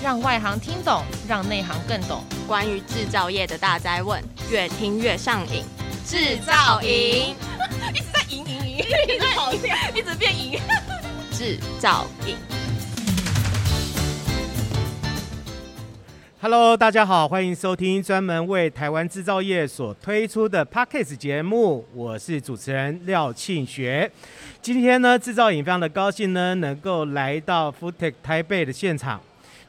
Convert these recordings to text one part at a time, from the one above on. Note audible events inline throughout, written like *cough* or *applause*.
让外行听懂，让内行更懂。关于制造业的大灾问，越听越上瘾。制造营 *laughs* 一直在赢赢赢，一直跑掉，一直变赢。制造营。Hello，大家好，欢迎收听专门为台湾制造业所推出的 Podcast 节目，我是主持人廖庆学。今天呢，制造营非常的高兴呢，能够来到 FoodTech 台北的现场。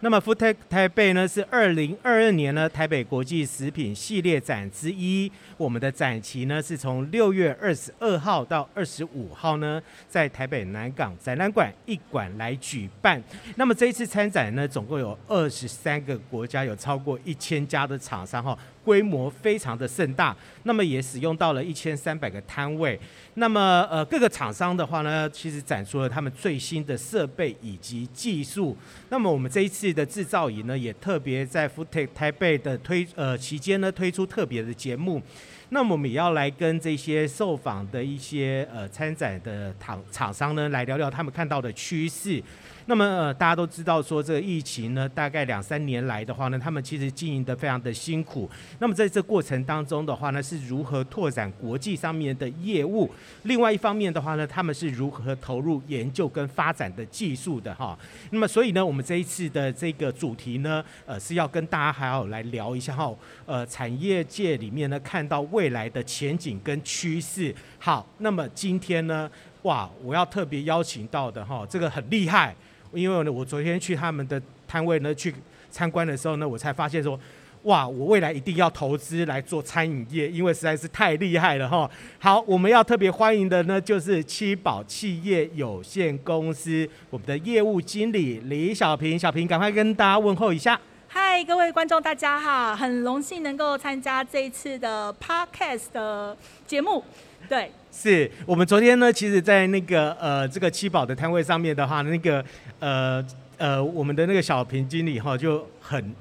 那么 f o o t e c h 台北呢是二零二二年呢台北国际食品系列展之一。我们的展期呢是从六月二十二号到二十五号呢，在台北南港展览馆一馆来举办。那么这一次参展呢，总共有二十三个国家，有超过一千家的厂商哈。规模非常的盛大，那么也使用到了一千三百个摊位。那么呃各个厂商的话呢，其实展出了他们最新的设备以及技术。那么我们这一次的制造营呢，也特别在 f o o t e c h 台北的推呃期间呢，推出特别的节目。那么我们也要来跟这些受访的一些呃参展的厂厂商呢，来聊聊他们看到的趋势。那么呃，大家都知道说这个疫情呢，大概两三年来的话呢，他们其实经营得非常的辛苦。那么在这过程当中的话呢，是如何拓展国际上面的业务？另外一方面的话呢，他们是如何投入研究跟发展的技术的哈？那么所以呢，我们这一次的这个主题呢，呃，是要跟大家还要来聊一下哈，呃，产业界里面呢，看到未来的前景跟趋势。好，那么今天呢，哇，我要特别邀请到的哈，这个很厉害。因为呢，我昨天去他们的摊位呢去参观的时候呢，我才发现说，哇，我未来一定要投资来做餐饮业，因为实在是太厉害了哈。好，我们要特别欢迎的呢，就是七宝企业有限公司我们的业务经理李小平，小平赶快跟大家问候一下。嗨，各位观众，大家好，很荣幸能够参加这一次的 Podcast 的节目，对。是我们昨天呢，其实，在那个呃这个七宝的摊位上面的话，那个呃呃我们的那个小平经理哈就很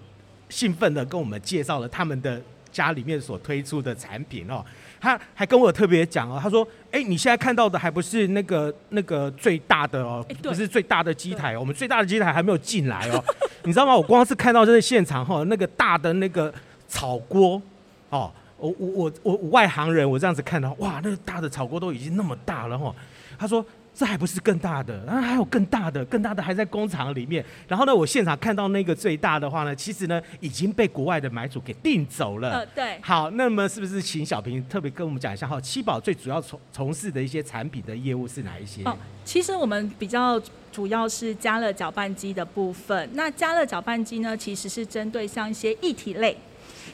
兴奋的跟我们介绍了他们的家里面所推出的产品哦，他还跟我特别讲哦，他说，哎，你现在看到的还不是那个那个最大的哦，不是最大的机台哦，我们最大的机台还没有进来哦，*laughs* 你知道吗？我光是看到这个现场哈，那个大的那个炒锅哦。我我我我外行人，我这样子看到，哇，那个大的炒锅都已经那么大了哈。他说这还不是更大的，然后还有更大的，更大的还在工厂里面。然后呢，我现场看到那个最大的话呢，其实呢已经被国外的买主给订走了。呃，对。好，那么是不是请小平特别跟我们讲一下哈？七宝最主要从从事的一些产品的业务是哪一些？哦，其实我们比较主要是加热搅拌机的部分。那加热搅拌机呢，其实是针对像一些液体类。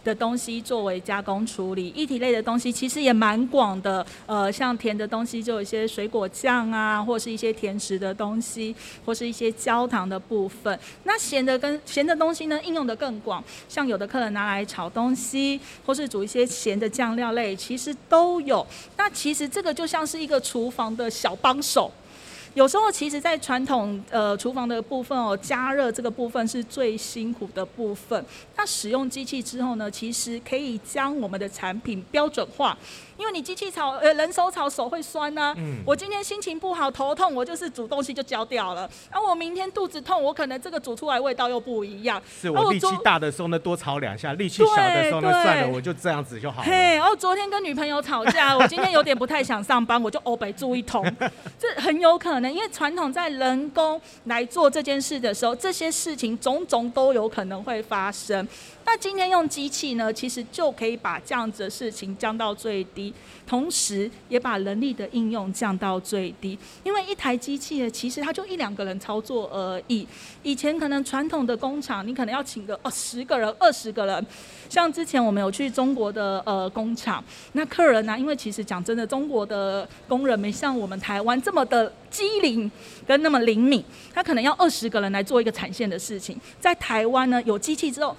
的东西作为加工处理，液体类的东西其实也蛮广的。呃，像甜的东西就有一些水果酱啊，或是一些甜食的东西，或是一些焦糖的部分。那咸的跟咸的东西呢，应用的更广，像有的客人拿来炒东西，或是煮一些咸的酱料类，其实都有。那其实这个就像是一个厨房的小帮手。有时候，其实，在传统呃厨房的部分哦，加热这个部分是最辛苦的部分。那使用机器之后呢，其实可以将我们的产品标准化。因为你机器炒，呃，人手炒手会酸呐、啊。嗯。我今天心情不好，头痛，我就是煮东西就焦掉了。那、啊、我明天肚子痛，我可能这个煮出来味道又不一样。是我力气大的时候呢，多炒两下；力气小的时候呢，算了，我就这样子就好了。嘿，然后昨天跟女朋友吵架，我今天有点不太想上班，我就欧北住一通。*laughs* 这很有可能，因为传统在人工来做这件事的时候，这些事情种种都有可能会发生。那今天用机器呢，其实就可以把这样子的事情降到最低，同时也把人力的应用降到最低。因为一台机器，其实它就一两个人操作而已。以前可能传统的工厂，你可能要请个哦十个人、二十个人。像之前我们有去中国的呃工厂，那客人呢、因为其实讲真的，中国的工人没像我们台湾这么的机灵跟那么灵敏，他可能要二十个人来做一个产线的事情。在台湾呢，有机器之后。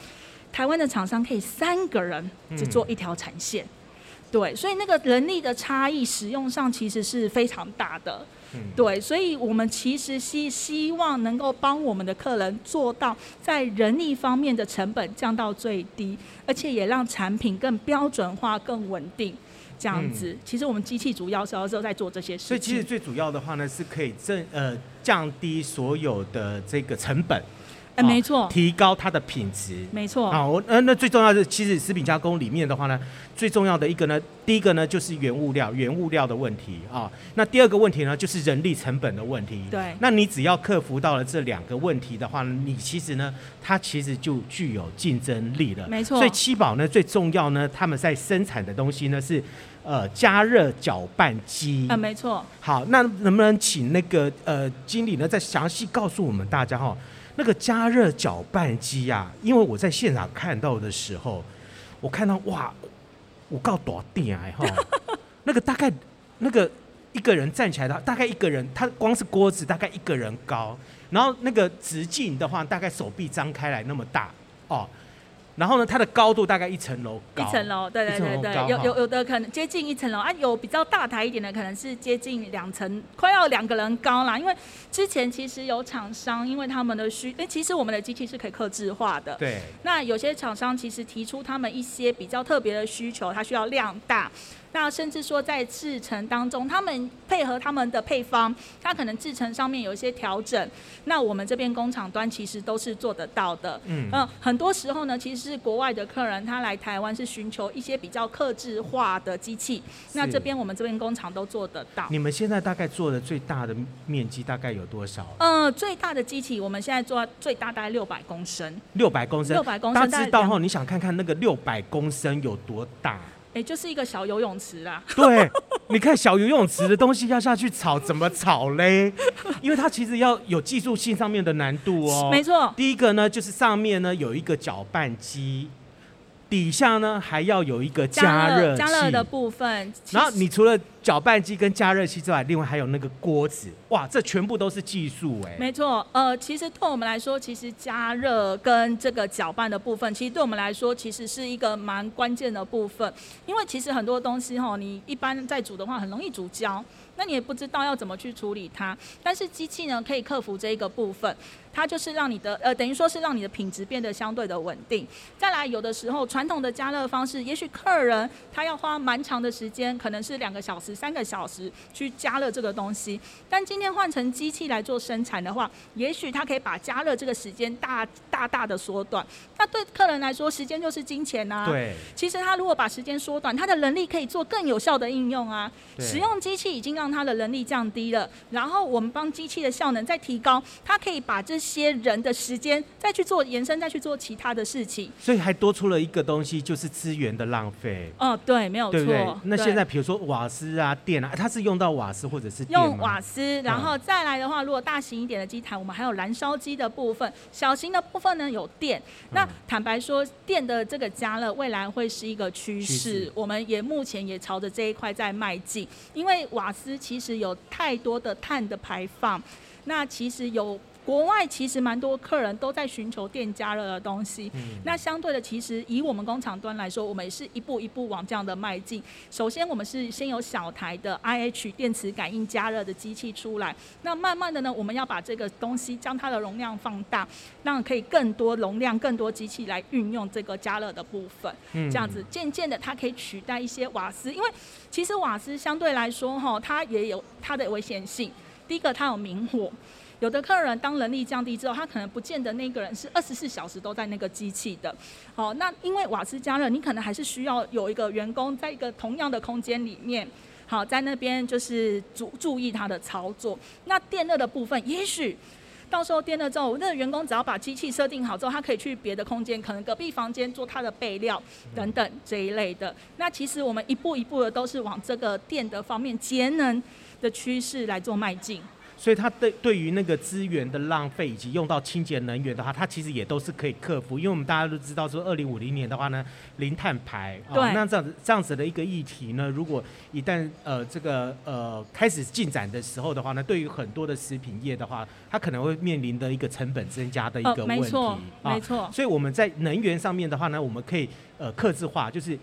台湾的厂商可以三个人只做一条产线，嗯，对，所以那个人力的差异使用上其实是非常大的，嗯，对，所以我们其实希希望能够帮我们的客人做到在人力方面的成本降到最低，而且也让产品更标准化、更稳定，这样子，嗯。其实我们机器主要是要在做这些事情。所以其实最主要的话呢，是可以正呃降低所有的这个成本。哎，没错，提高它的品质，没错。好，我呃，那最重要的其实食品加工里面的话呢，最重要的一个呢，第一个呢就是原物料，原物料的问题啊。那第二个问题呢就是人力成本的问题。对。那你只要克服到了这两个问题的话，你其实呢，它其实就具有竞争力了。没错。所以七宝呢最重要呢，他们在生产的东西呢是呃加热搅拌机。啊，没错。好，那能不能请那个呃经理呢再详细告诉我们大家哈？那个加热搅拌机啊，因为我在现场看到的时候，我看到哇，我告多电哎哈，*laughs* 那个大概那个一个人站起来的，大概一个人，他光是锅子大概一个人高，然后那个直径的话，大概手臂张开来那么大哦。然后呢，它的高度大概一层楼高，一层楼，对对对对，有有有的可能接近一层楼啊，有比较大台一点的，可能是接近两层，快要两个人高啦。因为之前其实有厂商，因为他们的需，哎，其实我们的机器是可以克制化的，对。那有些厂商其实提出他们一些比较特别的需求，它需要量大。那甚至说在制成当中，他们配合他们的配方，它可能制成上面有一些调整。那我们这边工厂端其实都是做得到的。嗯，呃，很多时候呢，其实是国外的客人他来台湾是寻求一些比较克制化的机器。那这边我们这边工厂都做得到。你们现在大概做的最大的面积大概有多少？呃，最大的机器我们现在做最大大概六百公升。六百公升。六百公升。大家知道后，你想看看那个六百公升有多大？哎，就是一个小游泳池啦。对，你看小游泳池的东西要下去炒，怎么炒嘞？因为它其实要有技术性上面的难度哦。没错。第一个呢，就是上面呢有一个搅拌机。底下呢还要有一个加热加热的部分，然后你除了搅拌机跟加热器之外，另外还有那个锅子，哇，这全部都是技术哎。没错，呃，其实对我们来说，其实加热跟这个搅拌的部分，其实对我们来说，其实是一个蛮关键的部分，因为其实很多东西哈，你一般在煮的话，很容易煮焦。那你也不知道要怎么去处理它，但是机器呢可以克服这一个部分，它就是让你的呃等于说是让你的品质变得相对的稳定。再来，有的时候传统的加热方式，也许客人他要花蛮长的时间，可能是两个小时、三个小时去加热这个东西，但今天换成机器来做生产的话，也许它可以把加热这个时间大大大的缩短。那对客人来说，时间就是金钱呐。对。其实他如果把时间缩短，他的能力可以做更有效的应用啊。使用机器已经让他的能力降低了，然后我们帮机器的效能再提高，它可以把这些人的时间再去做延伸，再去做其他的事情。所以还多出了一个东西，就是资源的浪费。哦，对，没有错。对对，那现在比如说瓦斯啊、电啊，它是用到瓦斯或者是电用瓦斯，然后再来的话，如果大型一点的机台，我们还有燃烧机的部分；小型的部分呢，有电。那坦白说，电的这个加热未来会是一个趋势，我们也目前也朝着这一块在迈进，因为瓦斯。其实有太多的碳的排放，那其实有国外其实蛮多客人都在寻求电加热的东西。嗯。那相对的，其实以我们工厂端来说，我们也是一步一步往这样的迈进。首先，我们是先有小台的 IH 电磁感应加热的机器出来，那慢慢的呢，我们要把这个东西将它的容量放大，让可以更多容量、更多机器来运用这个加热的部分。嗯。这样子渐渐的，它可以取代一些瓦斯，因为其实瓦斯相对来说哈，它也有它的危险性。第一个，它有明火。有的客人当人力降低之后，他可能不见得那个人是二十四小时都在那个机器的。好，那因为瓦斯加热，你可能还是需要有一个员工在一个同样的空间里面，好，在那边就是注注意他的操作。那电热的部分，也许到时候电热之后，那个员工只要把机器设定好之后，他可以去别的空间，可能隔壁房间做他的备料等等这一类的。那其实我们一步一步的都是往这个电的方面节能的趋势来做迈进。所以它对对于那个资源的浪费以及用到清洁能源的话，它其实也都是可以克服。因为我们大家都知道说，二零五零年的话呢，零碳排。对。哦、那这样子这样子的一个议题呢，如果一旦呃这个呃开始进展的时候的话呢，对于很多的食品业的话，它可能会面临的一个成本增加的一个问题。啊、没错。没错、哦。所以我们在能源上面的话呢，我们可以呃克制化，就是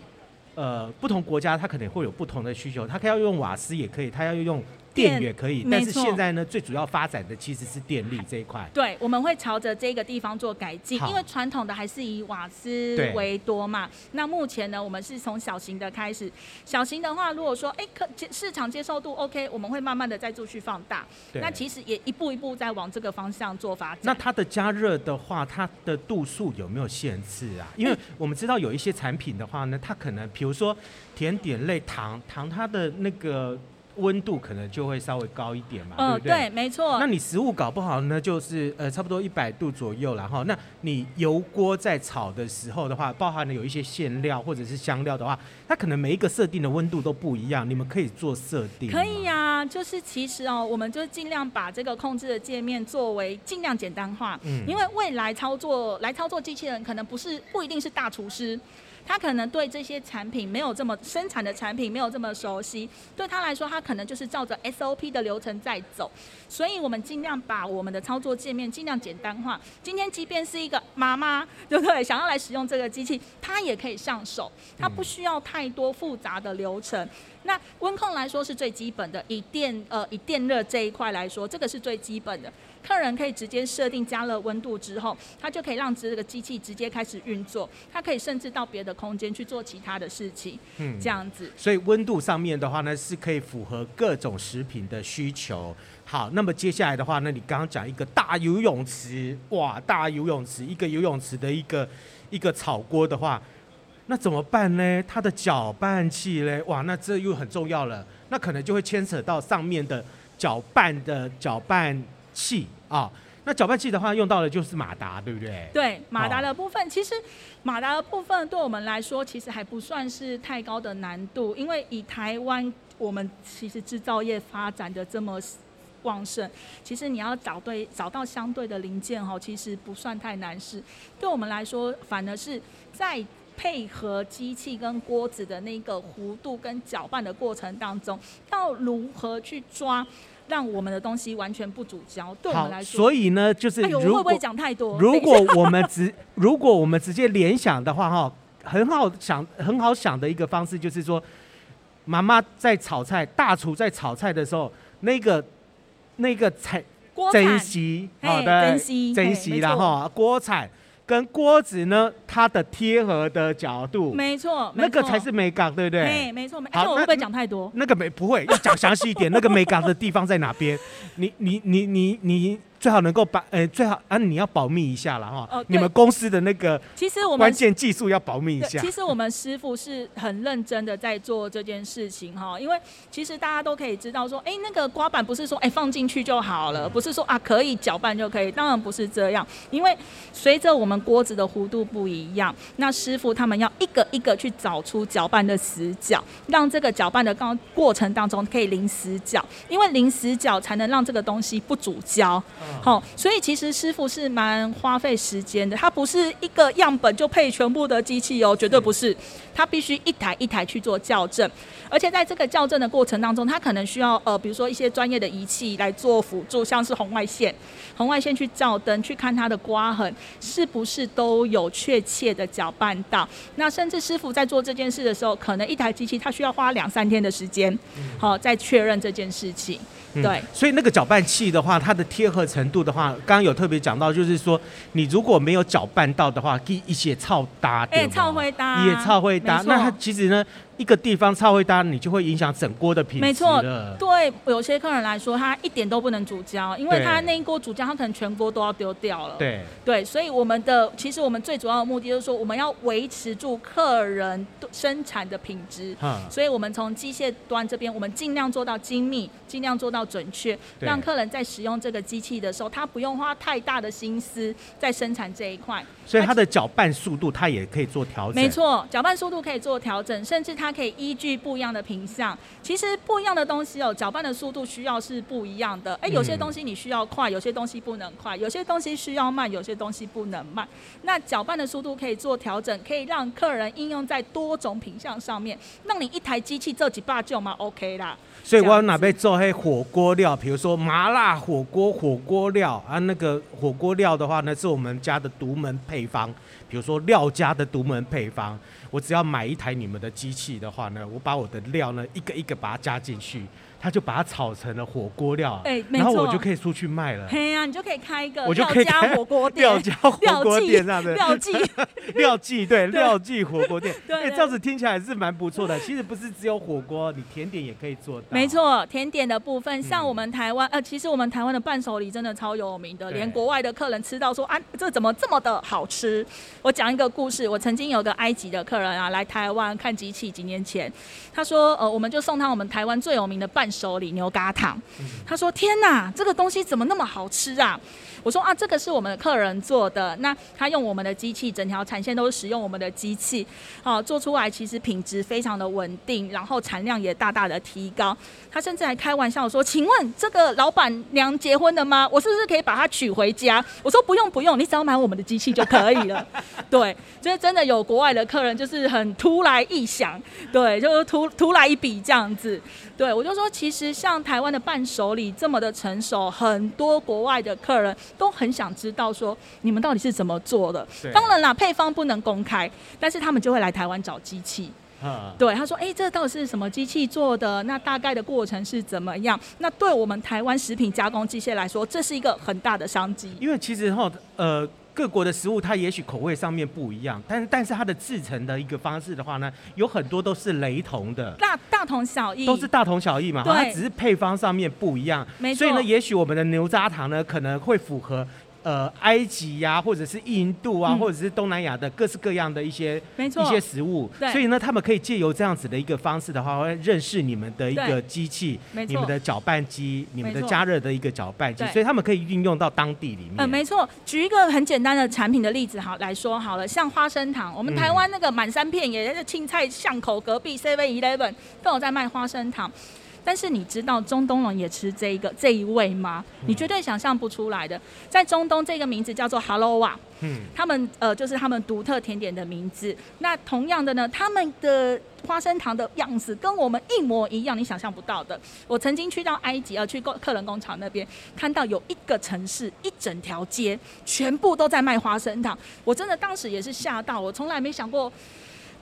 呃不同国家它可能会有不同的需求，它可以要用瓦斯也可以，它要用。电也可以，但是现在呢，最主要发展的其实是电力这一块。对，我们会朝着这个地方做改进，因为传统的还是以瓦斯为多嘛。那目前呢，我们是从小型的开始，小型的话，如果说哎可接市场接受度 OK，我们会慢慢的再继续放大。那其实也一步一步在往这个方向做发展。那它的加热的话，它的度数有没有限制啊？因为我们知道有一些产品的话呢，它可能比如说甜点类糖糖，它的那个。温度可能就会稍微高一点嘛，嗯、对不对？对，没错。那你食物搞不好呢，就是呃差不多一百度左右然后，那你油锅在炒的时候的话，包含了有一些馅料或者是香料的话，它可能每一个设定的温度都不一样，你们可以做设定。可以呀、啊，就是其实哦，我们就尽量把这个控制的界面作为尽量简单化，嗯，因为未来操作来操作机器人可能不是不一定是大厨师。他可能对这些产品没有这么生产的产品没有这么熟悉，对他来说，他可能就是照着 SOP 的流程在走，所以我们尽量把我们的操作界面尽量简单化。今天即便是一个妈妈，对不对？想要来使用这个机器，他也可以上手，他不需要太多复杂的流程。那温控来说是最基本的，以电呃以电热这一块来说，这个是最基本的。客人可以直接设定加热温度之后，它就可以让这个机器直接开始运作。它可以甚至到别的空间去做其他的事情，嗯，这样子。所以温度上面的话呢，是可以符合各种食品的需求。好，那么接下来的话呢，你刚刚讲一个大游泳池，哇，大游泳池，一个游泳池的一个一个炒锅的话，那怎么办呢？它的搅拌器嘞，哇，那这又很重要了。那可能就会牵扯到上面的搅拌的搅拌。器啊，那搅拌器的话用到的就是马达，对不对？对，马达的部分，哦、其实马达的部分对我们来说，其实还不算是太高的难度，因为以台湾我们其实制造业发展的这么旺盛，其实你要找对找到相对的零件哈，其实不算太难事。对我们来说，反而是在配合机器跟锅子的那个弧度跟搅拌的过程当中，要如何去抓？让我们的东西完全不煮焦，对我们来说。所以呢，就是如果、哎、会不会讲太多？如果我们直 *laughs* 如果我们直接联想的话，哈，很好想很好想的一个方式就是说，妈妈在炒菜，大厨在炒菜的时候，那个那个菜珍惜好的珍惜珍惜然后锅铲。跟锅子呢，它的贴合的角度，没错，那个才是美感，对不对？哎，没错，没错。好，我会不会讲太多？那个没不会，要讲详细一点。那个美感的地方在哪边？你你你你你。最好能够把，呃，最好啊，你要保密一下了哈。哦，你们公司的那个，其实我们关键技术要保密一下。其实我们师傅是很认真的在做这件事情哈，因为其实大家都可以知道说，哎，那个刮板不是说哎放进去就好了，不是说啊可以搅拌就可以，当然不是这样。因为随着我们锅子的弧度不一样，那师傅他们要一个一个去找出搅拌的死角，让这个搅拌的刚过程当中可以零死角，因为零死角才能让这个东西不煮焦。好，所以其实师傅是蛮花费时间的，他不是一个样本就配全部的机器哦，绝对不是，他必须一台一台去做校正，而且在这个校正的过程当中，他可能需要呃，比如说一些专业的仪器来做辅助，像是红外线，红外线去照灯，去看它的刮痕是不是都有确切的搅拌到。那甚至师傅在做这件事的时候，可能一台机器他需要花两三天的时间，好，再确认这件事情。对、嗯，所以那个搅拌器的话，它的贴合程度的话，刚刚有特别讲到，就是说你如果没有搅拌到的话，可以一些超搭，哎，超会搭，也超会搭。那他其实呢？一个地方超会搭，你就会影响整锅的品质。没错，对有些客人来说，他一点都不能煮焦，因为他那一锅煮焦，他可能全锅都要丢掉了。对对，所以我们的其实我们最主要的目的就是说，我们要维持住客人生产的品质。嗯。所以我们从机械端这边，我们尽量做到精密，尽量做到准确，让客人在使用这个机器的时候，他不用花太大的心思在生产这一块。所以它的搅拌速度，它也可以做调整。没错，搅拌速度可以做调整，甚至它可以依据不一样的品相。其实不一样的东西哦，搅拌的速度需要是不一样的。哎，有些东西你需要快，有些东西不能快，有些东西需要慢，有些东西不能慢。那搅拌的速度可以做调整，可以让客人应用在多种品相上面，那你一台机器做几把就嘛 OK 啦。所以我哪边做黑火锅料，比如说麻辣火锅火锅料啊，那个火锅料的话呢，是我们家的独门配方。比如说廖家的独门配方，我只要买一台你们的机器的话呢，我把我的料呢一个一个把它加进去。他就把它炒成了火锅料，哎，然后我就可以出去卖了。嘿呀，你就可以开一个我就可以家火锅店，廖家火锅店这样子，料记，*laughs* 料记对，料记火锅店，对，这样子听起来是蛮不错的。其实不是只有火锅，你甜点也可以做到。没错，甜点的部分，像我们台湾，呃，其实我们台湾的伴手礼真的超有名的，连国外的客人吃到说啊，这怎么这么的好吃？我讲一个故事，我曾经有个埃及的客人啊，来台湾看机器，几年前，他说，呃，我们就送他我们台湾最有名的伴手里牛轧糖，他说，天哪，这个东西怎么那么好吃啊？我说啊，这个是我们的客人做的，那他用我们的机器，整条产线都是使用我们的机器，啊，做出来其实品质非常的稳定，然后产量也大大的提高。他甚至还开玩笑说：“请问这个老板娘结婚了吗？我是不是可以把她娶回家？”我说：“不用不用，你只要买我们的机器就可以了。*laughs* ”对，就是真的有国外的客人，就是很突来异想，对，就是突突来一笔这样子。对，我就说，其实像台湾的伴手礼这么的成熟，很多国外的客人都很想知道说，你们到底是怎么做的。当然啦，配方不能公开，但是他们就会来台湾找机器。对，他说，哎，这到底是什么机器做的？那大概的过程是怎么样？那对我们台湾食品加工机械来说，这是一个很大的商机。因为其实哈，呃。各国的食物，它也许口味上面不一样，但是但是它的制成的一个方式的话呢，有很多都是雷同的，大大同小异，都是大同小异嘛，它只是配方上面不一样，所以呢，也许我们的牛轧糖呢，可能会符合。呃，埃及呀、啊，或者是印度啊，嗯、或者是东南亚的各式各样的一些一些食物，所以呢，他们可以借由这样子的一个方式的话，会认识你们的一个机器，你们的搅拌机，你们的加热的一个搅拌机，所以他们可以运用到当地里面。呃，没错。举一个很简单的产品的例子好来说好了，像花生糖，我们台湾那个满山遍野，是青菜巷口隔壁 Seven Eleven 都有在卖花生糖。但是你知道中东人也吃这一个这一味吗？你绝对想象不出来的。在中东，这个名字叫做 Halawa，嗯，他们呃就是他们独特甜点的名字。那同样的呢，他们的花生糖的样子跟我们一模一样，你想象不到的。我曾经去到埃及，呃，去过客人工厂那边，看到有一个城市一整条街全部都在卖花生糖，我真的当时也是吓到，我从来没想过。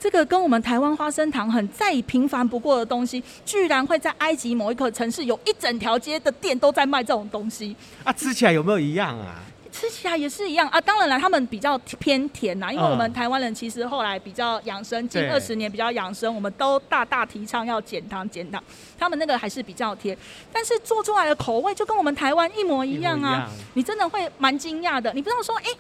这个跟我们台湾花生糖很再平凡不过的东西，居然会在埃及某一个城市有一整条街的店都在卖这种东西啊！吃起来有没有一样啊？吃起来也是一样啊！当然了，他们比较偏甜呐，因为我们台湾人其实后来比较养生，近二十年比较养生，我们都大大提倡要减糖减糖。他们那个还是比较甜，但是做出来的口味就跟我们台湾一模一样啊！你真的会蛮惊讶的，你不知道说哎。欸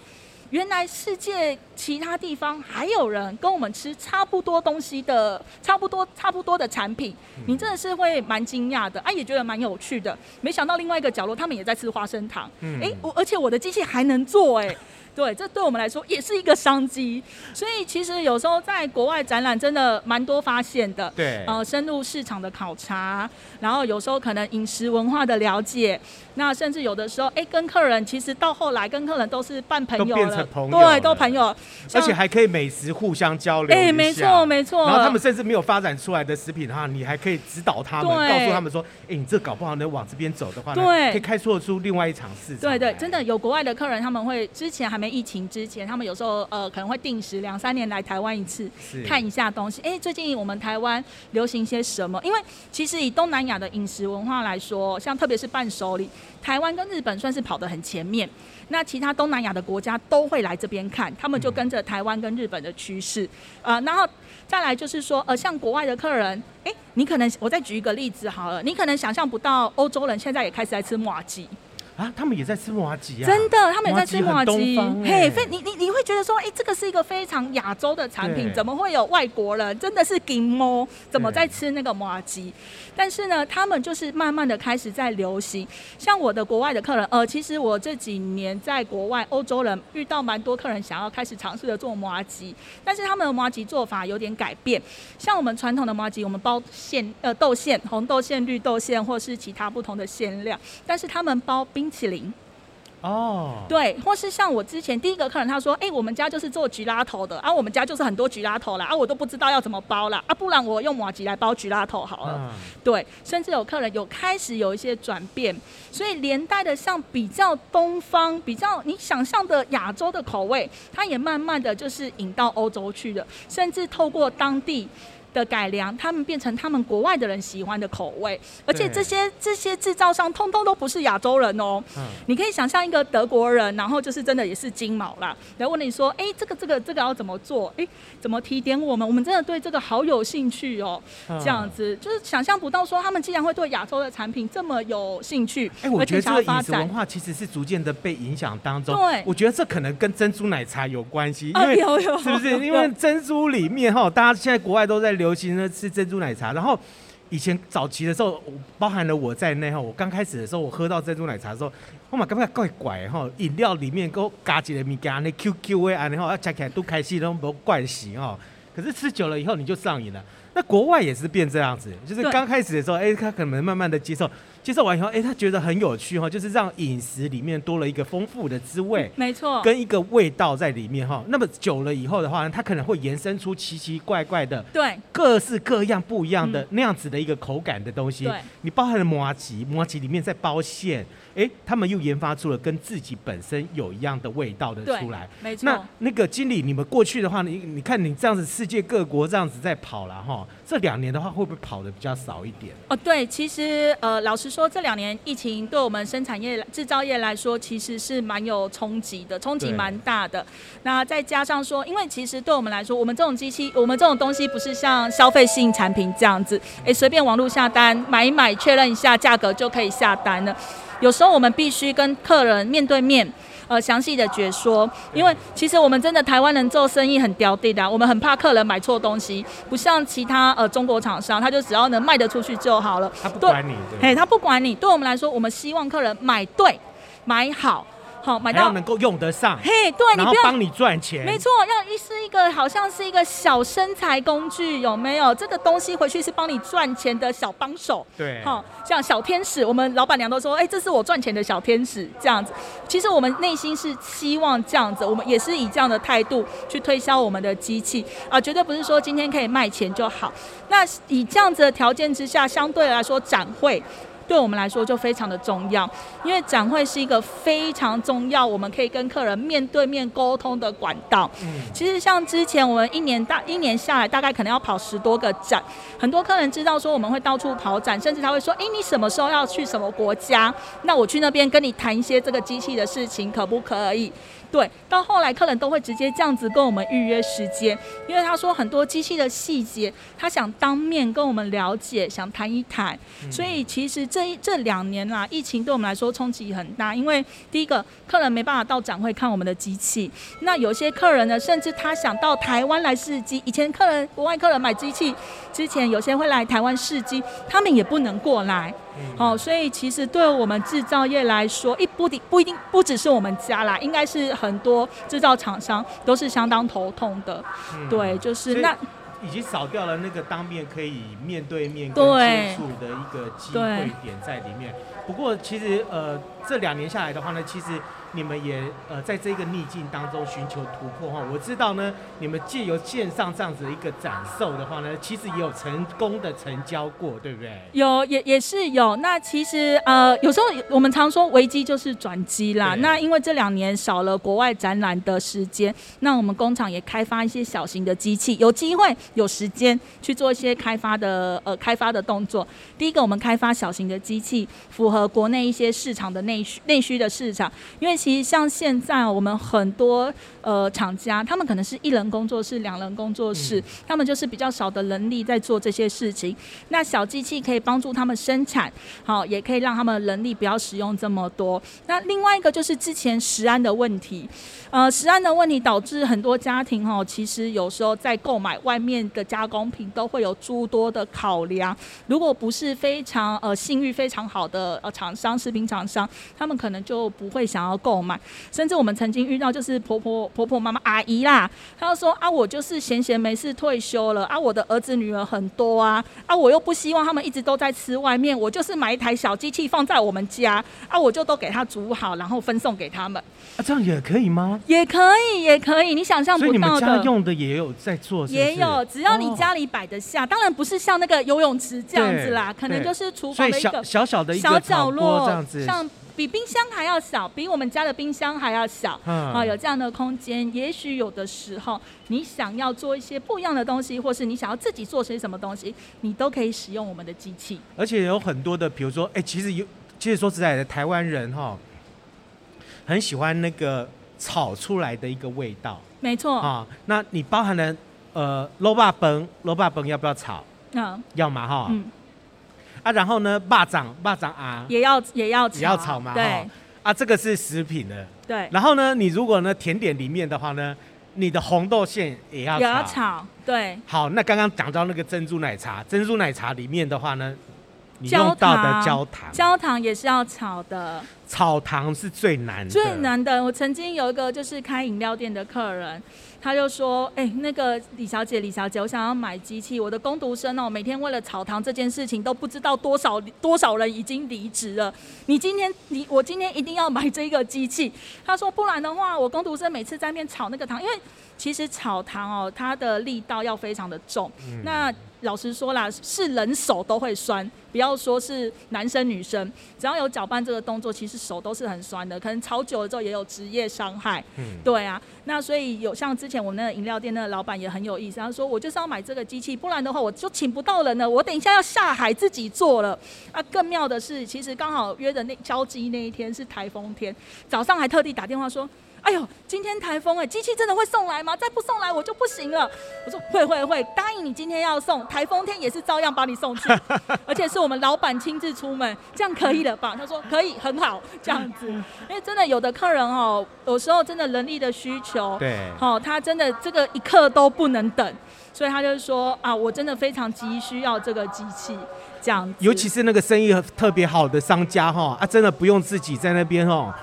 原来世界其他地方还有人跟我们吃差不多东西的，差不多差不多的产品，你真的是会蛮惊讶的，啊，也觉得蛮有趣的。没想到另外一个角落，他们也在吃花生糖，哎、欸，我而且我的机器还能做，哎。对，这对我们来说也是一个商机，所以其实有时候在国外展览真的蛮多发现的。对，呃，深入市场的考察，然后有时候可能饮食文化的了解，那甚至有的时候，哎，跟客人其实到后来跟客人都是半朋友了，都变成朋友，对，都朋友，而且还可以美食互相交流。哎，没错没错。然后他们甚至没有发展出来的食品哈，你还可以指导他们，告诉他们说，哎，你这搞不好能往这边走的话，对，可以开拓出另外一场市场。对对，真的有国外的客人，他们会之前还没疫情之前。他们有时候呃可能会定时两三年来台湾一次，看一下东西。哎，最近我们台湾流行些什么？因为其实以东南亚的饮食文化来说，像特别是伴手礼，台湾跟日本算是跑得很前面。那其他东南亚的国家都会来这边看，他们就跟着台湾跟日本的趋势。呃，然后再来就是说，呃，像国外的客人，哎，你可能我再举一个例子好了，你可能想象不到，欧洲人现在也开始在吃麻糬。啊，他们也在吃麻吉啊！真的，他们也在吃麻糬。嘿，非你你你会觉得说，哎、欸，这个是一个非常亚洲的产品，怎么会有外国人真的是金摸，怎么在吃那个麻吉？但是呢，他们就是慢慢的开始在流行。像我的国外的客人，呃，其实我这几年在国外，欧洲人遇到蛮多客人想要开始尝试着做麻吉，但是他们的麻吉做法有点改变。像我们传统的麻吉，我们包馅呃豆馅、红豆馅、绿豆馅，或是其他不同的馅料，但是他们包冰。淇淋，哦，oh. 对，或是像我之前第一个客人，他说：“哎、欸，我们家就是做焗拉头的，啊，我们家就是很多焗拉头啦，啊，我都不知道要怎么包啦，啊，不然我用麻吉来包焗拉头好了。Uh. ”对，甚至有客人有开始有一些转变，所以连带的像比较东方、比较你想象的亚洲的口味，它也慢慢的就是引到欧洲去了，甚至透过当地。的改良，他们变成他们国外的人喜欢的口味，而且这些这些制造商通通都不是亚洲人哦。嗯，你可以想象一个德国人，然后就是真的也是金毛啦，来问你说，哎，这个这个这个要怎么做？哎，怎么提点我们？我们真的对这个好有兴趣哦。这样子就是想象不到说他们竟然会对亚洲的产品这么有兴趣。哎，我觉得这个饮食文化其实是逐渐的被影响当中。对，我觉得这可能跟珍珠奶茶有关系，因为是不是？因为珍珠里面哈，大家现在国外都在流行呢吃珍珠奶茶，然后以前早期的时候，包含了我在内哈，我刚开始的时候，我喝到珍珠奶茶的时候，我嘛感觉怪怪哈，饮料里面给我加几个物件，那 QQ 的啊，然后要吃起来都开心，都不怪喜哈。可是吃久了以后，你就上瘾了。那国外也是变这样子，就是刚开始的时候，哎、欸，他可能慢慢的接受。接受完以后，哎、欸，他觉得很有趣哈，就是让饮食里面多了一个丰富的滋味，没错，跟一个味道在里面哈。那么久了以后的话呢，它可能会延伸出奇奇怪怪的，对，各式各样不一样的那样子的一个口感的东西。对，你包含了麻吉，麻吉里面在包馅，哎、欸，他们又研发出了跟自己本身有一样的味道的出来。没错。那那个经理，你们过去的话，你你看你这样子世界各国这样子在跑了哈，这两年的话会不会跑的比较少一点？哦，对，其实呃，老实说这两年。疫情对我们生产业、制造业来说，其实是蛮有冲击的，冲击蛮大的。那再加上说，因为其实对我们来说，我们这种机器，我们这种东西不是像消费性产品这样子，哎，随便网络下单买一买，确认一下价格就可以下单了。有时候我们必须跟客人面对面。呃，详细的解说，因为其实我们真的台湾人做生意很刁地的，我们很怕客人买错东西，不像其他呃中国厂商，他就只要能卖得出去就好了。他不管你，对，嘿，他不管你。对我们来说，我们希望客人买对，买好。好，买到能够用得上，嘿，对，然后帮你赚钱，没错，要一是一个好像是一个小生财工具，有没有？这个东西回去是帮你赚钱的小帮手，对，好，像小天使，我们老板娘都说，哎，这是我赚钱的小天使，这样子。其实我们内心是希望这样子，我们也是以这样的态度去推销我们的机器啊，绝对不是说今天可以卖钱就好。那以这样子的条件之下，相对来说展会。对我们来说就非常的重要，因为展会是一个非常重要，我们可以跟客人面对面沟通的管道。嗯，其实像之前我们一年大一年下来，大概可能要跑十多个展，很多客人知道说我们会到处跑展，甚至他会说：“哎，你什么时候要去什么国家？那我去那边跟你谈一些这个机器的事情，可不可以？”对，到后来客人都会直接这样子跟我们预约时间，因为他说很多机器的细节，他想当面跟我们了解，想谈一谈。所以其实这一这两年啦，疫情对我们来说冲击很大，因为第一个客人没办法到展会看我们的机器，那有些客人呢，甚至他想到台湾来试机，以前客人国外客人买机器之前，有些会来台湾试机，他们也不能过来。好、哦，所以其实对我们制造业来说，一不定不一定不只是我们家啦，应该是很多制造厂商都是相当头痛的。嗯、对，就是那已经少掉了那个当面可以面对面跟接触的一个机会点在里面。不过其实呃这两年下来的话呢，其实。你们也呃在这个逆境当中寻求突破哈，我知道呢，你们借由线上这样子的一个展售的话呢，其实也有成功的成交过，对不对？有，也也是有。那其实呃，有时候我们常说危机就是转机啦。那因为这两年少了国外展览的时间，那我们工厂也开发一些小型的机器，有机会有时间去做一些开发的呃开发的动作。第一个，我们开发小型的机器，符合国内一些市场的内需内需的市场，因为。其实像现在我们很多呃厂家，他们可能是一人工作室、两人工作室，他们就是比较少的人力在做这些事情。那小机器可以帮助他们生产，好，也可以让他们人力不要使用这么多。那另外一个就是之前食安的问题，呃，食安的问题导致很多家庭哈，其实有时候在购买外面的加工品都会有诸多的考量。如果不是非常呃信誉非常好的呃厂商、食品厂商，他们可能就不会想要购。购买，甚至我们曾经遇到，就是婆婆、婆婆、妈妈、阿姨啦，她就说啊，我就是闲闲没事退休了啊，我的儿子女儿很多啊，啊，我又不希望他们一直都在吃外面，我就是买一台小机器放在我们家啊，我就都给他煮好，然后分送给他们。啊，这样也可以吗？也可以，也可以，你想象不到的。所以你们家用的也有在做是是？也有，只要你家里摆得下，哦，当然不是像那个游泳池这样子啦，可能就是厨房的一个小小小的一个小角落这样子，像。比冰箱还要小，比我们家的冰箱还要小，嗯啊，有这样的空间。也许有的时候你想要做一些不一样的东西，或是你想要自己做些什么东西，你都可以使用我们的机器。而且有很多的，比如说，哎、欸，其实有，其实说实在的，台湾人哈，很喜欢那个炒出来的一个味道。没错啊，那你包含了呃，卤肉饭，卤肉饭要不要炒？嗯，要嘛哈。嗯。啊，然后呢，蚂蚱，蚂蚱啊，也要也要也要炒嘛。对。啊，这个是食品的。对。然后呢，你如果呢甜点里面的话呢，你的红豆馅也要。也要炒。对。好，那刚刚讲到那个珍珠奶茶，珍珠奶茶里面的话呢，你用到的焦糖，焦糖也是要炒的。炒糖是最难的。最难的，我曾经有一个就是开饮料店的客人。他就说：“哎、欸，那个李小姐，李小姐，我想要买机器。我的工读生哦，每天为了炒糖这件事情，都不知道多少多少人已经离职了。你今天，你我今天一定要买这个机器。”他说：“不然的话，我工读生每次在那边炒那个糖，因为其实炒糖哦，它的力道要非常的重。嗯、那老实说啦，是人手都会酸，不要说是男生女生，只要有搅拌这个动作，其实手都是很酸的。可能炒久了之后也有职业伤害。嗯，对啊。那所以有像之前我们那个饮料店那个老板也很有意思，他说我就是要买这个机器，不然的话我就请不到人了，我等一下要下海自己做了。啊，更妙的是，其实刚好约的那交机那一天是台风天，早上还特地打电话说。哎呦，今天台风哎，机器真的会送来吗？再不送来我就不行了。我说会会会，答应你今天要送，台风天也是照样把你送去，*laughs* 而且是我们老板亲自出门，这样可以了吧？*laughs* 他说可以，很好，这样子。*laughs* 因为真的有的客人哦，有时候真的人力的需求，对，好，他真的这个一刻都不能等，所以他就说啊，我真的非常急需要这个机器，这样子。尤其是那个生意特别好的商家哈，啊，真的不用自己在那边哦。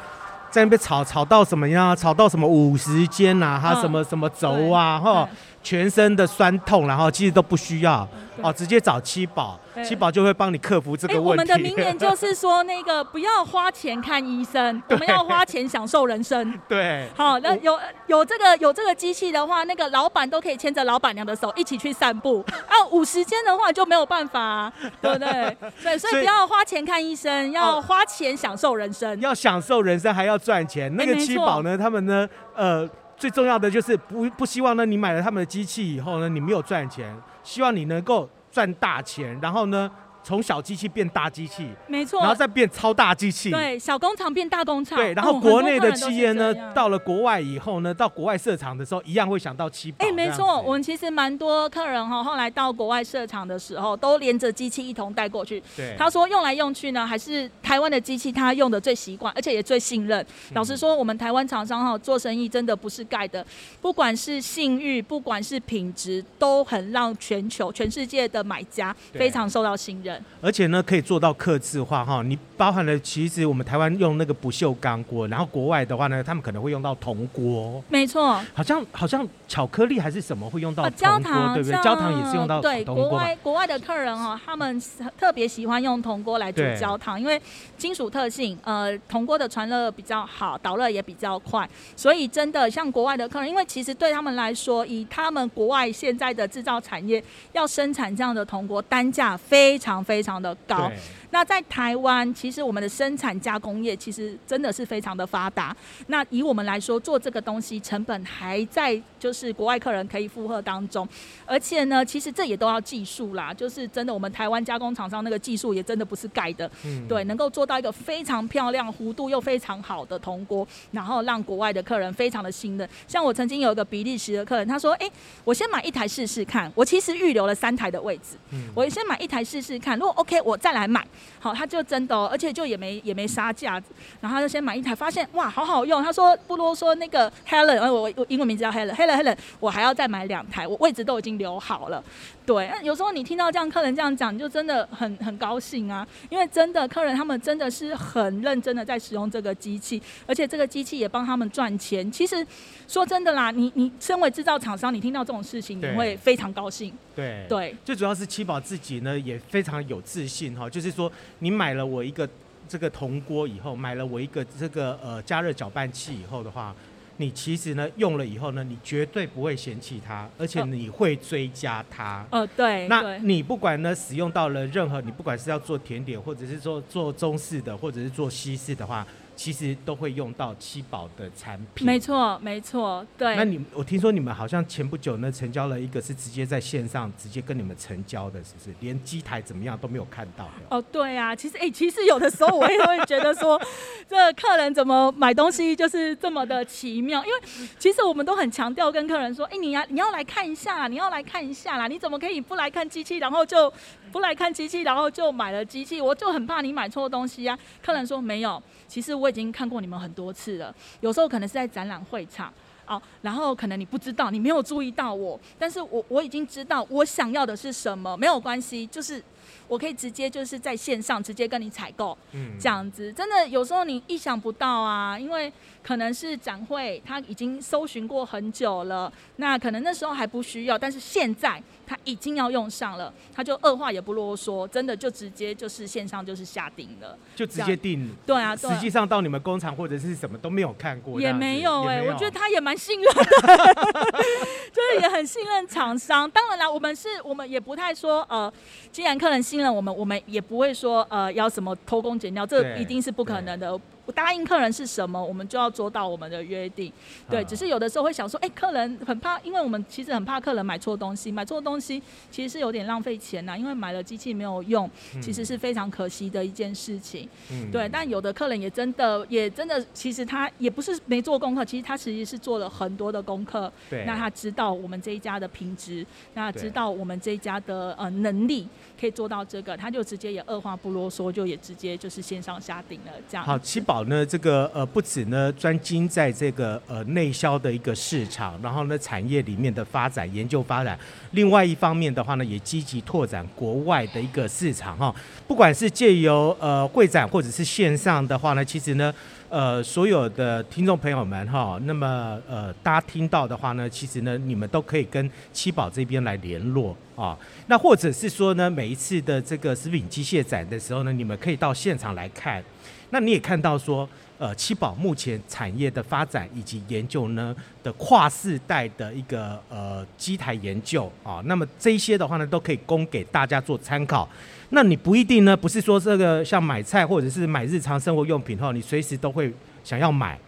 在那边吵吵到什么样？吵到什么五十间呐？他什么什么轴啊？哈，全身的酸痛，然后其实都不需要哦，直接找七宝，七宝就会帮你克服这个问题。我们的名言就是说，那个不要花钱看医生，*laughs* 我们要花钱享受人生。*laughs* 对，好，那有有这个有这个机器的话，那个老板都可以牵着老板娘的手一起去散步。*laughs* 啊，五十间的话就没有办法，对不对？对，所以不要花钱看医生，要花钱享受人生。要享受人生，还要赚钱。那个七宝呢？他们呢？呃。最重要的就是不不希望呢，你买了他们的机器以后呢，你没有赚钱，希望你能够赚大钱，然后呢，从小机器变大机器，没错，然后再变超大机器，对，小工厂变大工厂，对，然后国内的企业呢，到了国外以后呢，到国外设厂的时候，一样会想到七宝。哎，没错，我们其实蛮多客人哈，后来到国外设厂的时候，都连着机器一同带过去。对，他说用来用去呢，还是台湾的机器他用的最习惯，而且也最信任。老实说，我们台湾厂商哈做生意真的不是盖的，不管是信誉，不管是品质，都很让全球全世界的买家非常受到信任。而且呢，可以做到客制化哈。你包含了，其实我们台湾用那个不锈钢锅，然后国外的话呢，他们可能会用到铜锅。没错，好像好像巧克力还是什么会用到铜锅，焦糖，对不对？焦糖也是用到铜锅。对，国外国外的客人哦，他们特别喜欢用铜锅来煮焦糖，因为金属特性，呃，铜锅的传热比较好，导热也比较快，所以真的像国外的客人，因为其实对他们来说，以他们国外现在的制造产业要生产这样的铜锅，单价非常非常的高。那在台湾，其实我们的生产加工业其实真的是非常的发达。那以我们来说，做这个东西成本还在就是国外客人可以负荷当中，而且呢，其实这也都要技术啦。就是真的，我们台湾加工厂商那个技术也真的不是盖的。嗯。对，能够做到一个非常漂亮、弧度又非常好的铜锅，然后让国外的客人非常的信任。像我曾经有一个比利时的客人，他说：“哎，我先买一台试试看。我其实预留了三台的位置。嗯。我先买一台试试看，如果 OK，我再来买。”好，他就真的、哦，而且就也没也没杀价，然后他就先买一台，发现哇，好好用。他说不啰嗦，那个 Helen，我我英文名字叫 Helen，Helen Helen，我还要再买两台，我位置都已经留好了。对，那有时候你听到这样客人这样讲，你就真的很很高兴啊，因为真的客人他们真的是很认真的在使用这个机器，而且这个机器也帮他们赚钱。其实说真的啦，你你身为制造厂商，你听到这种事情，你会非常高兴。对对，最主要是七宝自己呢也非常有自信哈，就是说你买了我一个这个铜锅以后，买了我一个这个呃加热搅拌器以后的话，你其实呢用了以后呢，你绝对不会嫌弃它，而且你会追加它。哦，对。那你不管呢使用到了任何，你不管是要做甜点，或者是说做中式的，或者是做西式的话。其实都会用到七宝的产品，没错，没错，对。那你我听说你们好像前不久呢成交了一个是直接在线上直接跟你们成交的，是不是？连机台怎么样都没有看到的。哦，对啊，其实哎、欸，其实有的时候我也会觉得说，*laughs* 这客人怎么买东西就是这么的奇妙，因为其实我们都很强调跟客人说，哎、欸，你要你要来看一下，你要来看一下啦，你怎么可以不来看机器，然后就不来看机器，然后就买了机器？我就很怕你买错东西啊。客人说没有。其实我我已经看过你们很多次了，有时候可能是在展览会场，哦，然后可能你不知道，你没有注意到我，但是我我已经知道我想要的是什么，没有关系，就是我可以直接就是在线上直接跟你采购，嗯，这样子真的有时候你意想不到啊，因为可能是展会他已经搜寻过很久了，那可能那时候还不需要，但是现在。他已经要用上了，他就二话也不啰嗦，真的就直接就是线上就是下定了，就直接定。对啊，对啊，实际上到你们工厂或者是什么都没有看过，也没有哎、欸，我觉得他也蛮信任的，*laughs* 就是也很信任厂商。当然啦，我们是我们也不太说呃，既然客人信任我们，我们也不会说呃要什么偷工减料，这一定是不可能的。我答应客人是什么，我们就要做到我们的约定。对，只是有的时候会想说，哎、欸，客人很怕，因为我们其实很怕客人买错东西，买错东西其实是有点浪费钱呐，因为买了机器没有用，其实是非常可惜的一件事情。嗯、对，但有的客人也真的，也真的，其实他也不是没做功课，其实他其实是做了很多的功课。对，那他知道我们这一家的品质，那知道我们这一家的呃能力可以做到这个，他就直接也二话不啰嗦，就也直接就是线上下订了这样。好，七宝。好呢，这个呃不止呢专精在这个呃内销的一个市场，然后呢产业里面的发展研究发展，另外一方面的话呢，也积极拓展国外的一个市场哈。不管是借由呃会展或者是线上的话呢，其实呢呃所有的听众朋友们哈，那么呃大家听到的话呢，其实呢你们都可以跟七宝这边来联络啊。那或者是说呢，每一次的这个食品机械展的时候呢，你们可以到现场来看。那你也看到说，呃，七宝目前产业的发展以及研究呢的跨世代的一个呃机台研究啊，那么这些的话呢，都可以供给大家做参考。那你不一定呢，不是说这个像买菜或者是买日常生活用品哈，你随时都会想要买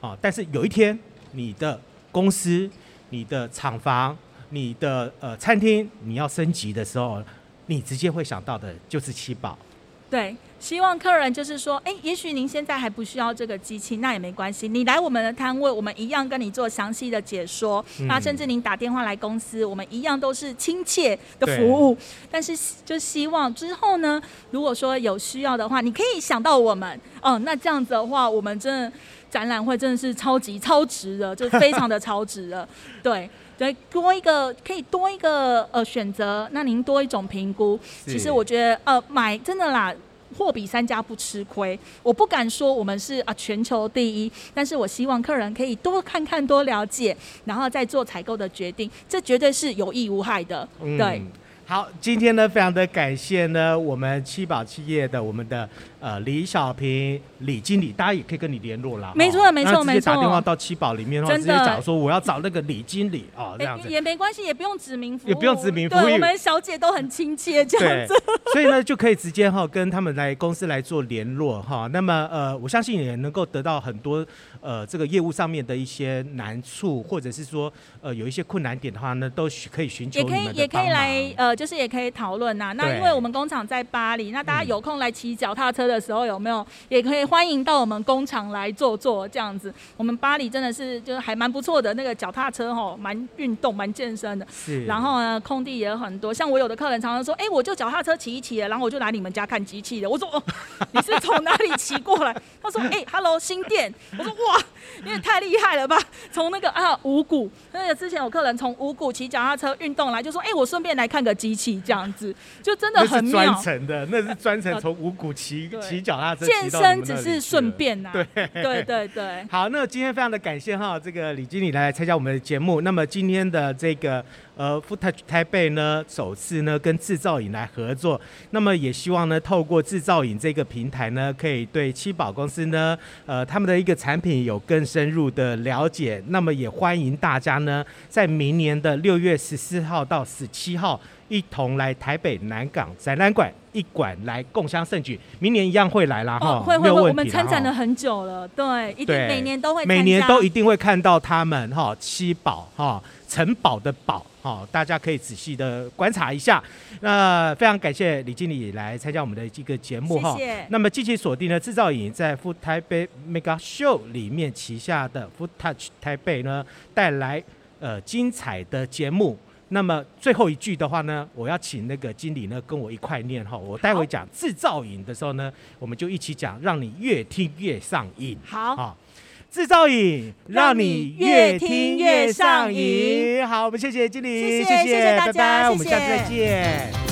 啊。但是有一天，你的公司、你的厂房、你的呃餐厅你要升级的时候，你直接会想到的就是七宝。对。希望客人就是说，哎，也许您现在还不需要这个机器，那也没关系。你来我们的摊位，我们一样跟你做详细的解说。嗯、那甚至您打电话来公司，我们一样都是亲切的服务。但是就希望之后呢，如果说有需要的话，你可以想到我们。哦，那这样子的话，我们真的展览会真的是超级超值的，就非常的超值了。对对，多一个可以多一个呃选择，那您多一种评估。其实我觉得呃买真的啦。货比三家不吃亏，我不敢说我们是啊全球第一，但是我希望客人可以多看看、多了解，然后再做采购的决定，这绝对是有益无害的。对。嗯好，今天呢，非常的感谢呢，我们七宝企业的我们的呃李小平李经理，大家也可以跟你联络啦。没错，没错，没错。直接打电话到七宝里面，然后直接找说我要找那个李经理啊，这样子也没关系，也不用指名服务，也不用指名服务，对，我们小姐都很亲切，这样子。*laughs* 所以呢，就可以直接哈跟他们来公司来做联络哈。那么呃，我相信也能够得到很多呃这个业务上面的一些难处，或者是说呃有一些困难点的话呢，都可以寻求。也可以，也可以来呃。就是也可以讨论呐，那因为我们工厂在巴黎，那大家有空来骑脚踏车的时候，有没有也可以欢迎到我们工厂来坐坐这样子。我们巴黎真的是就是还蛮不错的，那个脚踏车吼，蛮运动蛮健身的。是。然后呢，空地也很多，像我有的客人常常说，哎、欸，我就脚踏车骑一骑，然后我就来你们家看机器的。我说，哦，*laughs* 你是从哪里骑过来？他说，哎、欸，Hello，新店。我说，哇，你也太厉害了吧？从那个啊五谷，那个之前有客人从五谷骑脚踏车运动来，就说，哎、欸，我顺便来看个机。机器这样子，就真的很妙。专程的，那是专程从五谷骑骑脚踏车。健身只是顺便呐。对对对对。*laughs* 好，那今天非常的感谢哈，这个李经理来参加我们的节目。那么今天的这个呃富泰台北呢首次呢跟制造影来合作，那么也希望呢透过制造影这个平台呢，可以对七宝公司呢，呃，他们的一个产品有更深入的了解。那么也欢迎大家呢，在明年的六月十四号到十七号。一同来台北南港展览馆一馆来共襄盛举，明年一样会来啦哈、哦，会会会，我们参展了很久了，对，一定每年都会，每年都一定会看到他们哈，七宝哈，城堡的堡哈，大家可以仔细的观察一下。那非常感谢李经理来参加我们的这个节目哈，谢谢。那么敬请锁定呢，制造影在 Food Taipei Mega Show 里面旗下的 Food Touch 台北呢，带来呃精彩的节目。那么最后一句的话呢，我要请那个经理呢跟我一块念哈。我待会讲制造瘾的时候呢，我们就一起讲，让你越听越上瘾。好，好，制造瘾让你越听越上瘾。好，我们谢谢经理，谢谢，谢谢大家，拜拜，我们下次再见。